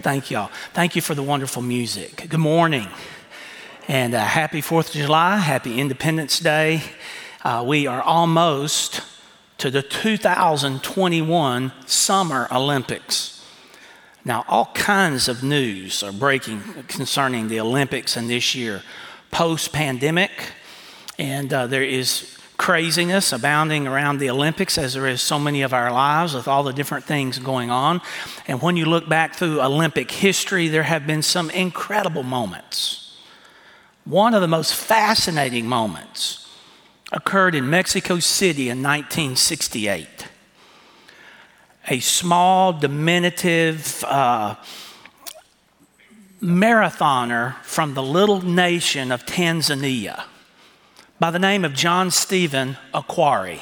Thank y'all. Thank you for the wonderful music. Good morning. And uh, happy 4th of July. Happy Independence Day. Uh, we are almost to the 2021 Summer Olympics. Now, all kinds of news are breaking concerning the Olympics and this year, post pandemic. And uh, there is craziness abounding around the Olympics, as there is so many of our lives with all the different things going on. And when you look back through Olympic history, there have been some incredible moments. One of the most fascinating moments occurred in Mexico City in 1968. A small, diminutive uh, marathoner from the little nation of Tanzania by the name of John Stephen Akhwari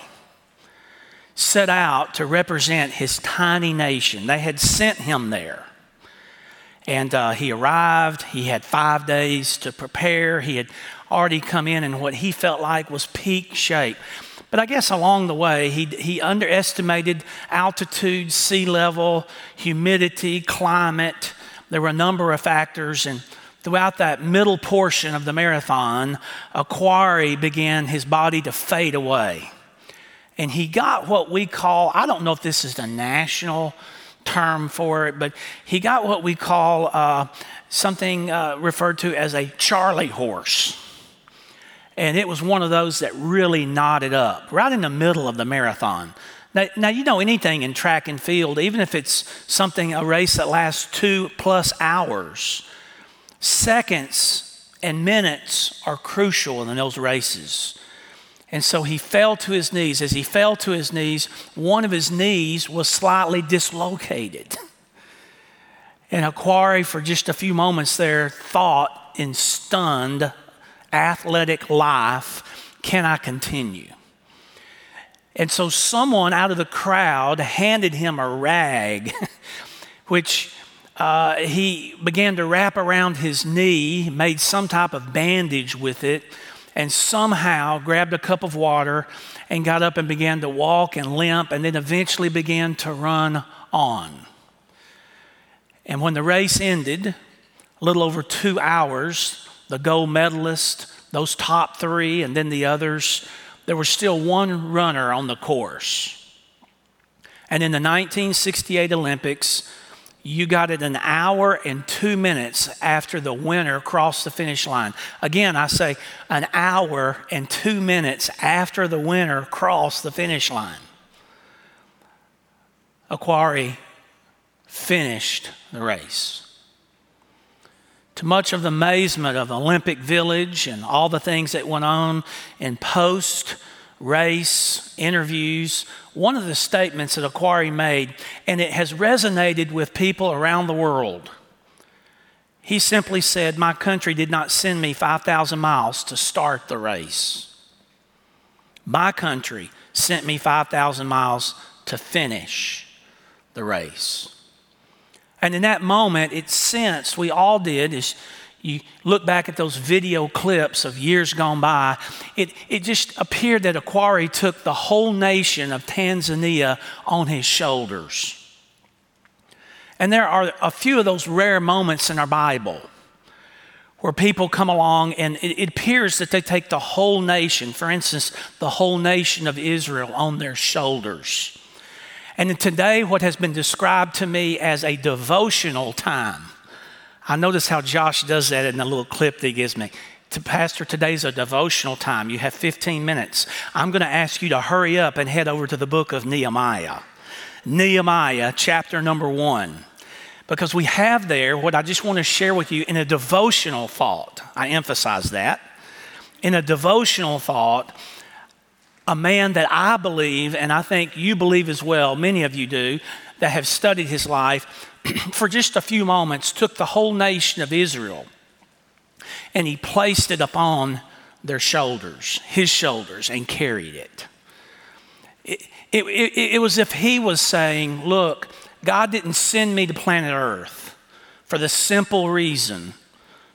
set out to represent his tiny nation. They had sent him there. And uh, he arrived. He had five days to prepare. He had already come in in what he felt like was peak shape. But I guess along the way, he, he underestimated altitude, sea level, humidity, climate. There were a number of factors. And throughout that middle portion of the marathon, Akhwari began his body to fade away. And he got what we call, I don't know if this is the national term for it, but he got what we call uh, something uh, referred to as a Charlie horse. And it was one of those that really knotted up right in the middle of the marathon. Now, now, you know anything in track and field, even if it's something, a race that lasts two plus hours, Seconds and minutes are crucial in those races. And so he fell to his knees. As he fell to his knees, one of his knees was slightly dislocated. And Akhwari, for just a few moments there, thought in stunned athletic life, can I continue? And so someone out of the crowd handed him a rag, which uh, he began to wrap around his knee, made some type of bandage with it, and somehow grabbed a cup of water and got up and began to walk and limp, and then eventually began to run on. And when the race ended, a little over two hours, the gold medalist, those top three, and then the others, there was still one runner on the course. And in the 1968 Olympics, you got it an hour and two minutes after the winner crossed the finish line. Again, I say an hour and two minutes after the winner crossed the finish line. Akhwari finished the race. To much of the amazement of Olympic Village and all the things that went on in post race, interviews, one of the statements that Akhwari made, and it has resonated with people around the world. He simply said, My country did not send me 5,000 miles to start the race. My country sent me 5,000 miles to finish the race. And in that moment, it sensed, we all did, is you look back at those video clips of years gone by, it, it just appeared that Akhwari took the whole nation of Tanzania on his shoulders. And there are a few of those rare moments in our Bible where people come along and it, it appears that they take the whole nation, for instance, the whole nation of Israel, on their shoulders. And today, what has been described to me as a devotional time I notice how Josh does that in the little clip that he gives me. To Pastor, today's a devotional time. You have 15 minutes. I'm going to ask you to hurry up and head over to the book of Nehemiah. Nehemiah, chapter number one. Because we have there what I just want to share with you in a devotional thought. I emphasize that. In a devotional thought, a man that I believe, and I think you believe as well, many of you do, that have studied his life, for just a few moments, took the whole nation of Israel and he placed it upon their shoulders, his shoulders, and carried it. It, it, it, it was if he was saying, Look, God didn't send me to planet Earth for the simple reason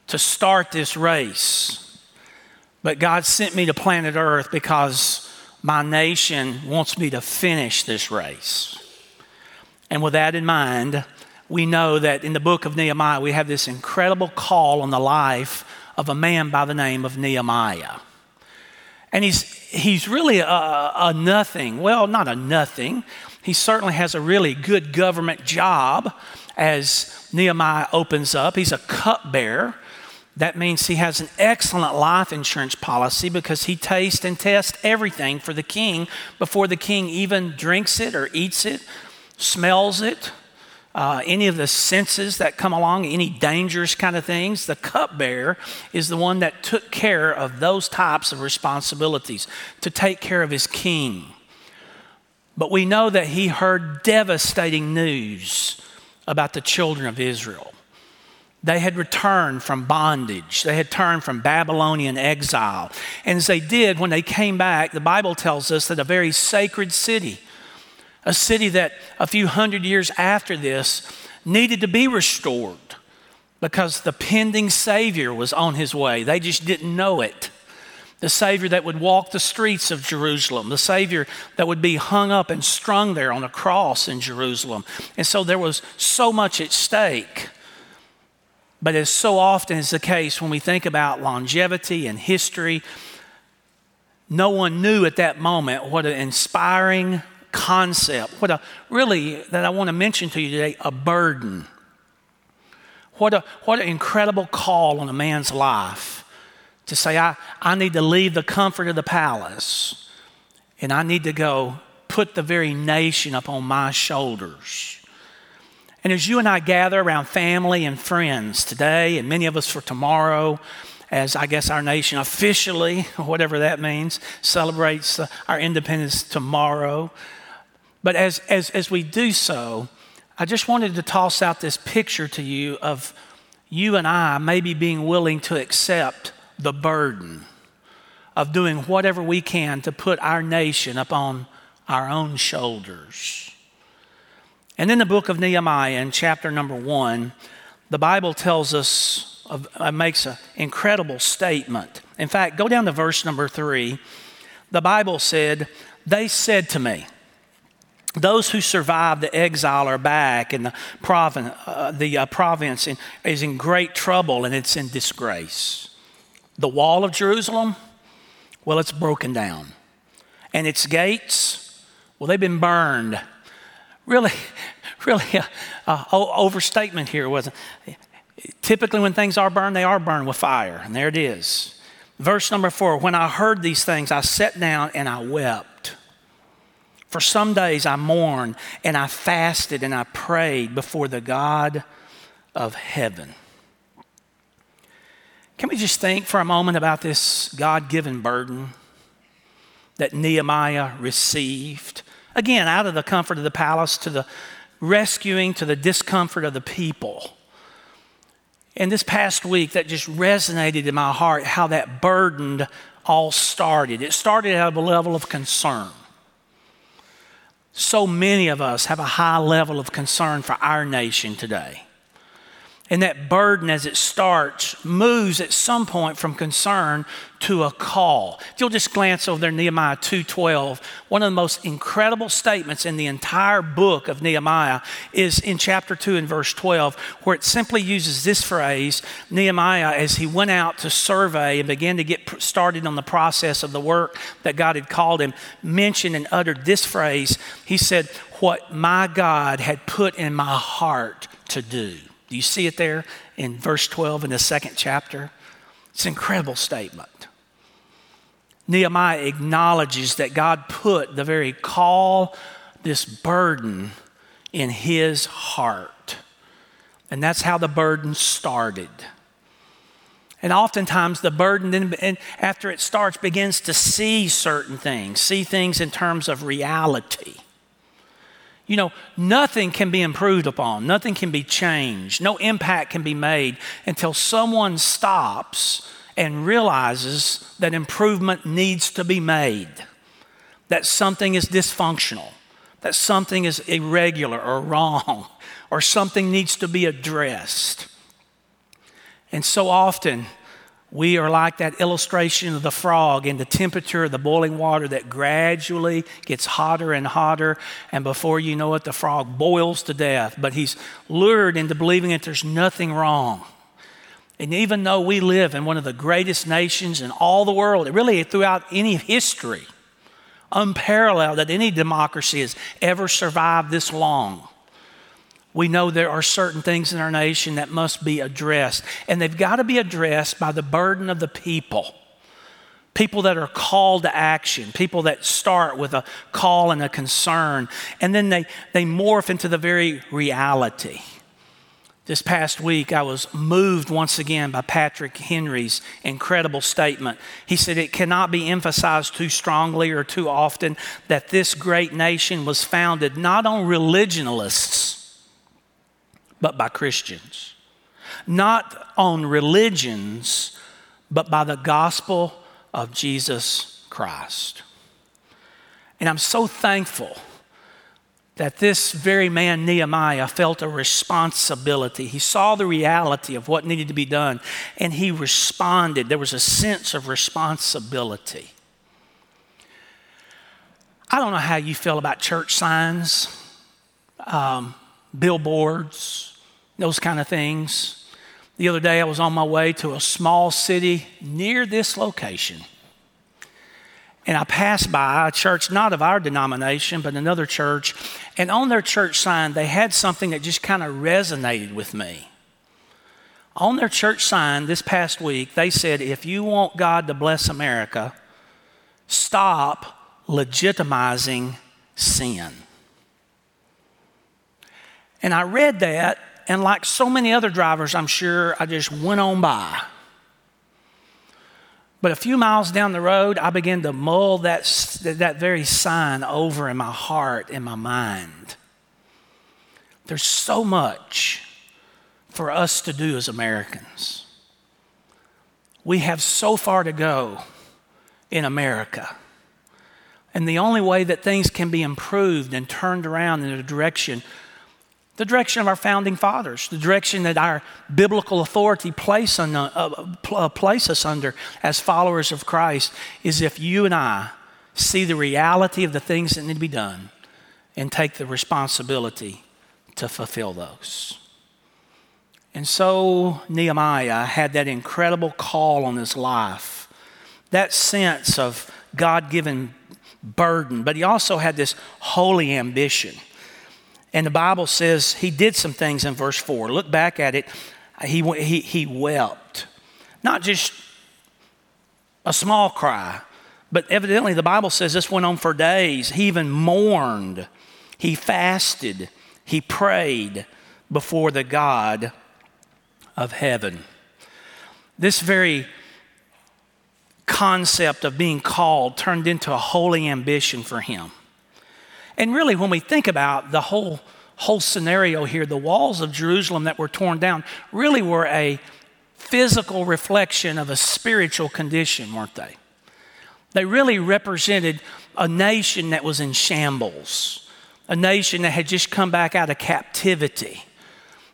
to start this race, but God sent me to planet Earth because my nation wants me to finish this race. And with that in mind, we know that in the book of Nehemiah, we have this incredible call on the life of a man by the name of Nehemiah. And he's, he's really a, a nothing. Well, not a nothing. He certainly has a really good government job as Nehemiah opens up. He's a cupbearer. That means he has an excellent life insurance policy because he tastes and tests everything for the king before the king even drinks it or eats it, smells it, uh, any of the senses that come along, any dangerous kind of things. The cupbearer is the one that took care of those types of responsibilities to take care of his king. But we know that he heard devastating news about the children of Israel. They had returned from bondage. They had turned from Babylonian exile. And as they did, when they came back, the Bible tells us that a very sacred city, a city that a few hundred years after this needed to be restored because the pending Savior was on his way. They just didn't know it. The Savior that would walk the streets of Jerusalem, the Savior that would be hung up and strung there on a cross in Jerusalem. And so there was so much at stake. But as so often is the case when we think about longevity and history, no one knew at that moment what an inspiring concept, what a really, that I want to mention to you today, a burden. What, a, what an incredible call on a man's life to say, I, I need to leave the comfort of the palace and I need to go put the very nation upon my shoulders. And as you and I gather around family and friends today, and many of us for tomorrow, as I guess our nation officially, whatever that means, celebrates uh, our independence tomorrow, but as, as, as we do so, I just wanted to toss out this picture to you of you and I maybe being willing to accept the burden of doing whatever we can to put our nation upon our own shoulders. And in the book of Nehemiah, in chapter number one, the Bible tells us, of, uh, makes an incredible statement. In fact, go down to verse number three. The Bible said, They said to me, those who survived the exile are back, and the, province, uh, the uh, province in, is in great trouble and it's in disgrace. The wall of Jerusalem, well, it's broken down. And its gates, well, they've been burned. Really, really, a, overstatement here wasn't. Typically, when things are burned, they are burned with fire, and there it is. Verse number four When I heard these things, I sat down and I wept. For some days I mourned and I fasted and I prayed before the God of heaven. Can we just think for a moment about this God given burden that Nehemiah received? Again, out of the comfort of the palace to the rescuing to the discomfort of the people. And this past week, that just resonated in my heart how that burdened all started. It started at a level of concern. So many of us have a high level of concern for our nation today. And that burden, as it starts, moves at some point from concern to a call. If you'll just glance over there, Nehemiah 2.12, one of the most incredible statements in the entire book of Nehemiah is in chapter 2 and verse 12, where it simply uses this phrase, Nehemiah, as he went out to survey and began to get started on the process of the work that God had called him, mentioned and uttered this phrase. He said, what my God had put in my heart to do. Do you see it there in verse 12 in the second chapter? It's an incredible statement. Nehemiah acknowledges that God put the very call, this burden in his heart. And that's how the burden started. And oftentimes the burden, then, after it starts, begins to see certain things, see things in terms of reality. You know, nothing can be improved upon, nothing can be changed, no impact can be made until someone stops and realizes that improvement needs to be made, that something is dysfunctional, that something is irregular or wrong, or something needs to be addressed. And so often, We are like that illustration of the frog in the temperature of the boiling water that gradually gets hotter and hotter, and before you know it, the frog boils to death. But he's lured into believing that there's nothing wrong. And even though we live in one of the greatest nations in all the world, really throughout any history, unparalleled that any democracy has ever survived this long, we know there are certain things in our nation that must be addressed, and they've got to be addressed by the burden of the people. People that are called to action, people that start with a call and a concern, and then they, they morph into the very reality. This past week, I was moved once again by Patrick Henry's incredible statement. He said, It cannot be emphasized too strongly or too often that this great nation was founded not on religionalists but by Christians. Not on religions, but by the gospel of Jesus Christ. And I'm so thankful that this very man, Nehemiah, felt a responsibility. He saw the reality of what needed to be done and he responded. There was a sense of responsibility. I don't know how you feel about church signs, um, billboards, those kind of things. The other day, I was on my way to a small city near this location. And I passed by a church, not of our denomination, but another church. And on their church sign, they had something that just kind of resonated with me. On their church sign this past week, they said, if you want God to bless America, stop legitimizing sin. And I read that and like so many other drivers, I'm sure I just went on by. But a few miles down the road, I began to mull that, that very sign over in my heart and my mind. There's so much for us to do as Americans. We have so far to go in America. And the only way that things can be improved and turned around in a direction the direction of our founding fathers, the direction that our biblical authority place, on, uh, uh, place us under as followers of Christ is if you and I see the reality of the things that need to be done and take the responsibility to fulfill those. And so Nehemiah had that incredible call on his life, that sense of God given burden, but he also had this holy ambition. And the Bible says he did some things in verse 4. Look back at it. He, he, he wept. Not just a small cry, but evidently the Bible says this went on for days. He even mourned, he fasted, he prayed before the God of heaven. This very concept of being called turned into a holy ambition for him. And really, when we think about the whole, whole scenario here, the walls of Jerusalem that were torn down really were a physical reflection of a spiritual condition, weren't they? They really represented a nation that was in shambles, a nation that had just come back out of captivity.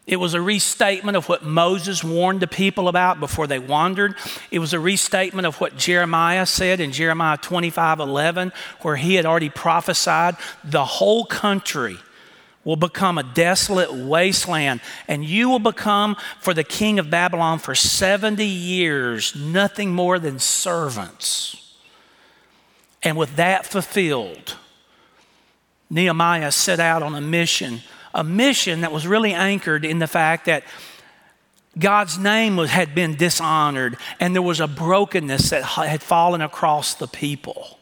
It was a restatement of what Moses warned the people about before they wandered. It was a restatement of what Jeremiah said in Jeremiah 25 11, where he had already prophesied the whole country will become a desolate wasteland, and you will become for the king of Babylon for 70 years nothing more than servants. And with that fulfilled, Nehemiah set out on a mission a mission that was really anchored in the fact that God's name was, had been dishonored and there was a brokenness that had fallen across the people.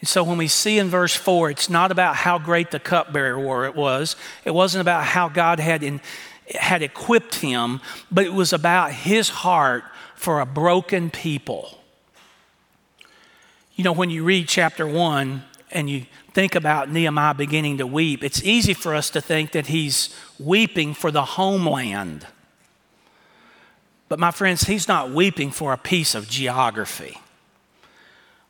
And so when we see in verse 4, it's not about how great the cupbearer was, it wasn't about how God had, in, had equipped him, but it was about his heart for a broken people. You know, when you read chapter 1 and you think about Nehemiah beginning to weep, it's easy for us to think that he's weeping for the homeland. But my friends, he's not weeping for a piece of geography.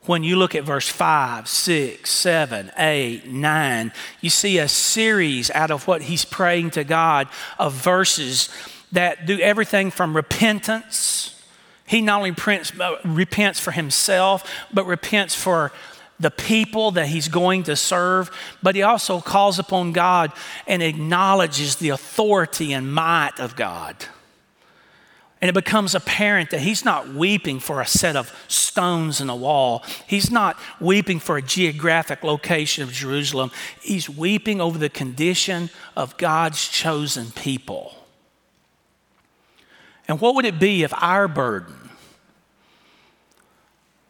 When you look at verse 5, 6, 7, 8, 9, you see a series out of what he's praying to God of verses that do everything from repentance He not only repents, uh, repents for himself, but repents for the people that he's going to serve, but he also calls upon God and acknowledges the authority and might of God. And it becomes apparent that he's not weeping for a set of stones in a wall. He's not weeping for a geographic location of Jerusalem. He's weeping over the condition of God's chosen people. And what would it be if our burden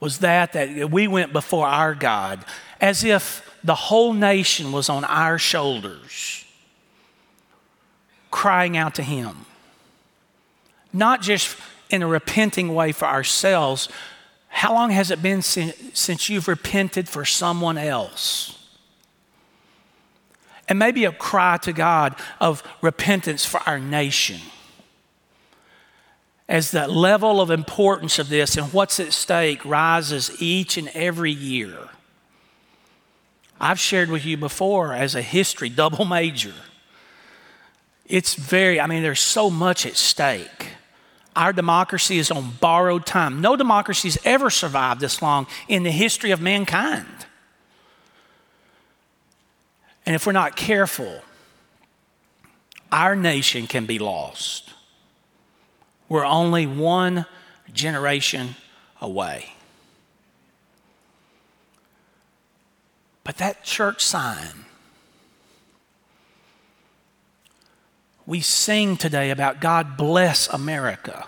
was that that we went before our God as if the whole nation was on our shoulders crying out to him not just in a repenting way for ourselves. How long has it been since, you've repented for someone else? And maybe a cry to God of repentance for our nation. As the level of importance of this and what's at stake rises each and every year. I've shared with you before as a history double major. It's very, I mean, there's so much at stake. Our democracy is on borrowed time. No democracy has ever survived this long in the history of mankind. And if we're not careful, our nation can be lost. We're only one generation away. But that church sign, we sing today about God bless America.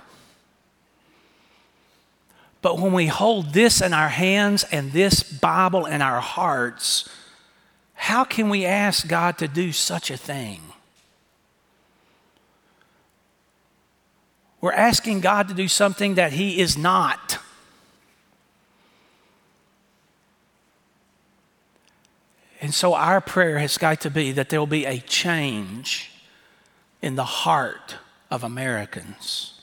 But when we hold this in our hands and this Bible in our hearts, how can we ask God to do such a thing? We're asking God to do something that He is not. And so our prayer has got to be that there will be a change in the heart of Americans.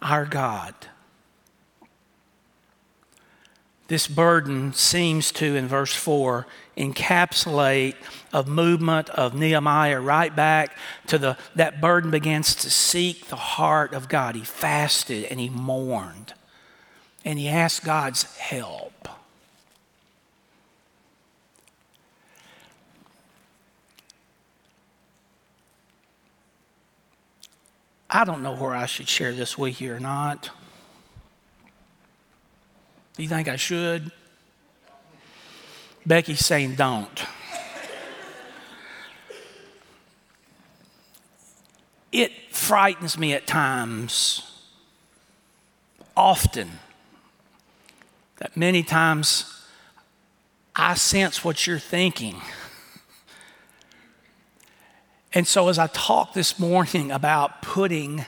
Our God. This burden seems to, in verse 4, encapsulate a movement of Nehemiah right back to the, that burden begins to seek the heart of God. He fasted and he mourned and he asked God's help. I don't know where I should share this with you or not. Do you think I should? Becky's saying don't. it frightens me at times, often, that many times I sense what you're thinking. And so, as I talk this morning about putting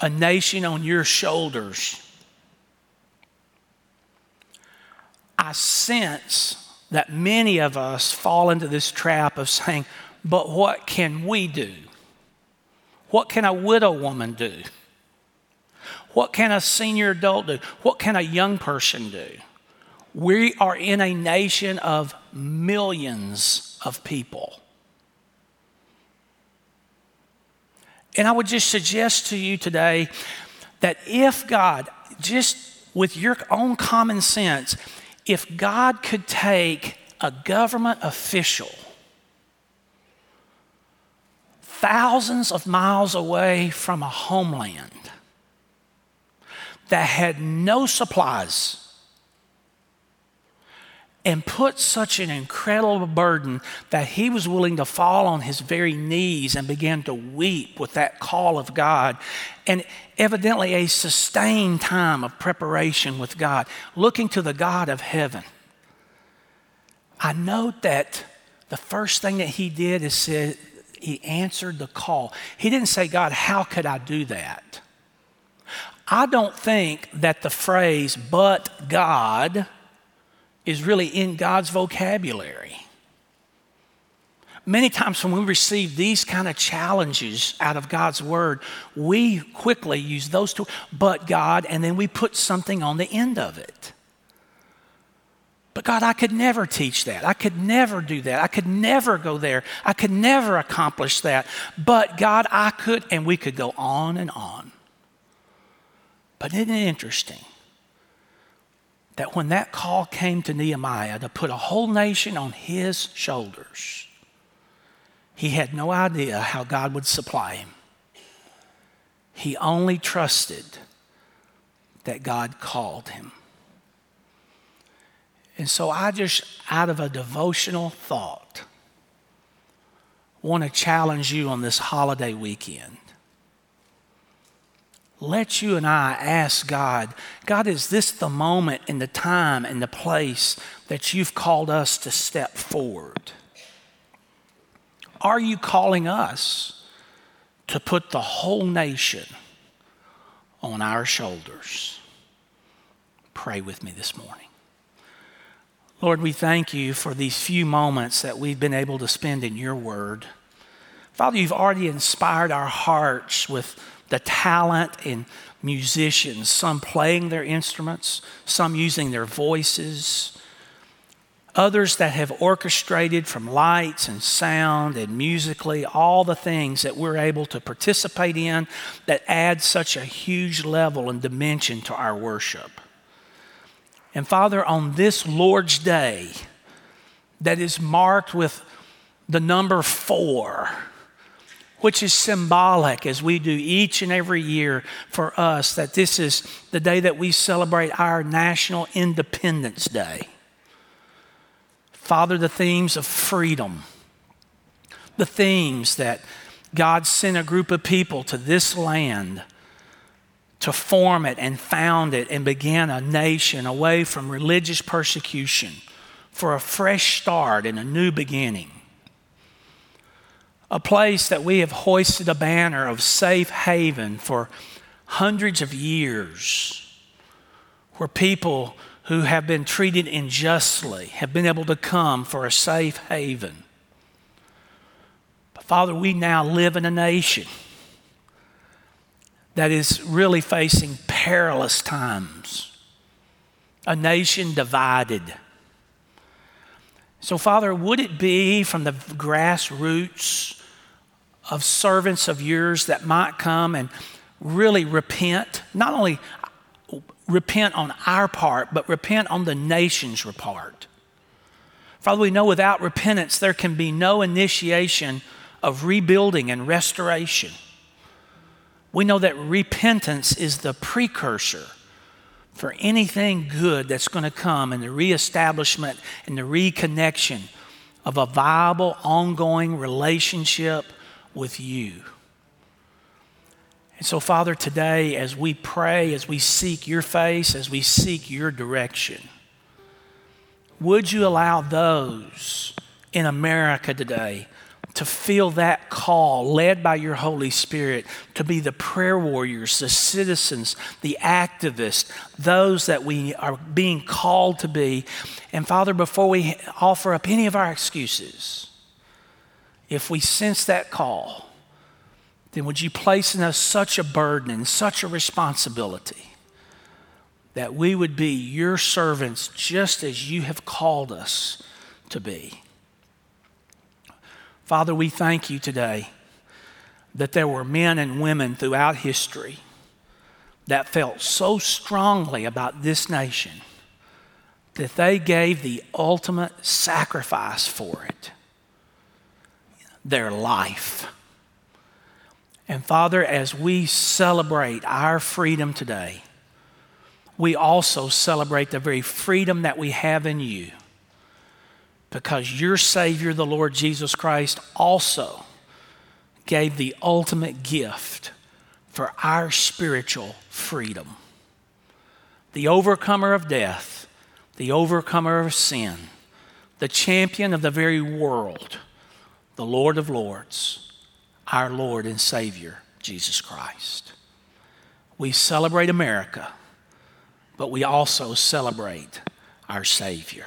a nation on your shoulders, I sense that many of us fall into this trap of saying, But what can we do? What can a widow woman do? What can a senior adult do? What can a young person do? We are in a nation of millions of people. And I would just suggest to you today that if God, just with your own common sense, if God could take a government official thousands of miles away from a homeland that had no supplies and put such an incredible burden that he was willing to fall on his very knees and begin to weep with that call of God. And evidently, a sustained time of preparation with God, looking to the God of heaven. I note that the first thing that he did is said, he answered the call. He didn't say, God, how could I do that? I don't think that the phrase, but God, is really in God's vocabulary. Many times when we receive these kind of challenges out of God's word, we quickly use those two, but God, and then we put something on the end of it. But God, I could never teach that. I could never do that. I could never go there. I could never accomplish that. But God, I could, and we could go on and on. But isn't it interesting that when that call came to Nehemiah to put a whole nation on his shoulders, he had no idea how God would supply him. He only trusted that God called him. And so I just, out of a devotional thought, want to challenge you on this holiday weekend. Let you and I ask God, God, is this the moment and the time and the place that you've called us to step forward? Are you calling us to put the whole nation on our shoulders? Pray with me this morning. Lord, we thank you for these few moments that we've been able to spend in your word. Father, you've already inspired our hearts with the talent in musicians, some playing their instruments, some using their voices, others that have orchestrated from lights and sound and musically all the things that we're able to participate in that add such a huge level and dimension to our worship. And Father, on this Lord's Day that is marked with the number four, which is symbolic as we do each and every year for us, that this is the day that we celebrate our National Independence Day. Father, the themes of freedom, the themes that God sent a group of people to this land to form it and found it and began a nation away from religious persecution for a fresh start and a new beginning. A place that we have hoisted a banner of safe haven for hundreds of years, where people who have been treated unjustly have been able to come for a safe haven. But Father, we now live in a nation that is really facing perilous times, a nation divided. So, Father, would it be from the grassroots of servants of yours that might come and really repent, not only repent on our part, but repent on the nation's part? Father, we know without repentance there can be no initiation of rebuilding and restoration we know that repentance is the precursor for anything good that's going to come in the reestablishment and the reconnection of a viable, ongoing relationship with you. And so, Father, today, as we pray, as we seek your face, as we seek your direction, would you allow those in America today to feel that call led by your Holy Spirit to be the prayer warriors, the citizens, the activists, those that we are being called to be. And Father, before we offer up any of our excuses, if we sense that call, then would you place in us such a burden and such a responsibility that we would be your servants just as you have called us to be? Father, we thank you today that there were men and women throughout history that felt so strongly about this nation that they gave the ultimate sacrifice for it their life. And Father, as we celebrate our freedom today, we also celebrate the very freedom that we have in you because your Savior, the Lord Jesus Christ, also gave the ultimate gift for our spiritual freedom. The overcomer of death, the overcomer of sin, the champion of the very world, the Lord of Lords, our Lord and Savior, Jesus Christ. We celebrate America, but we also celebrate our Savior.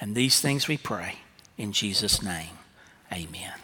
And these things we pray in Jesus' name. Amen.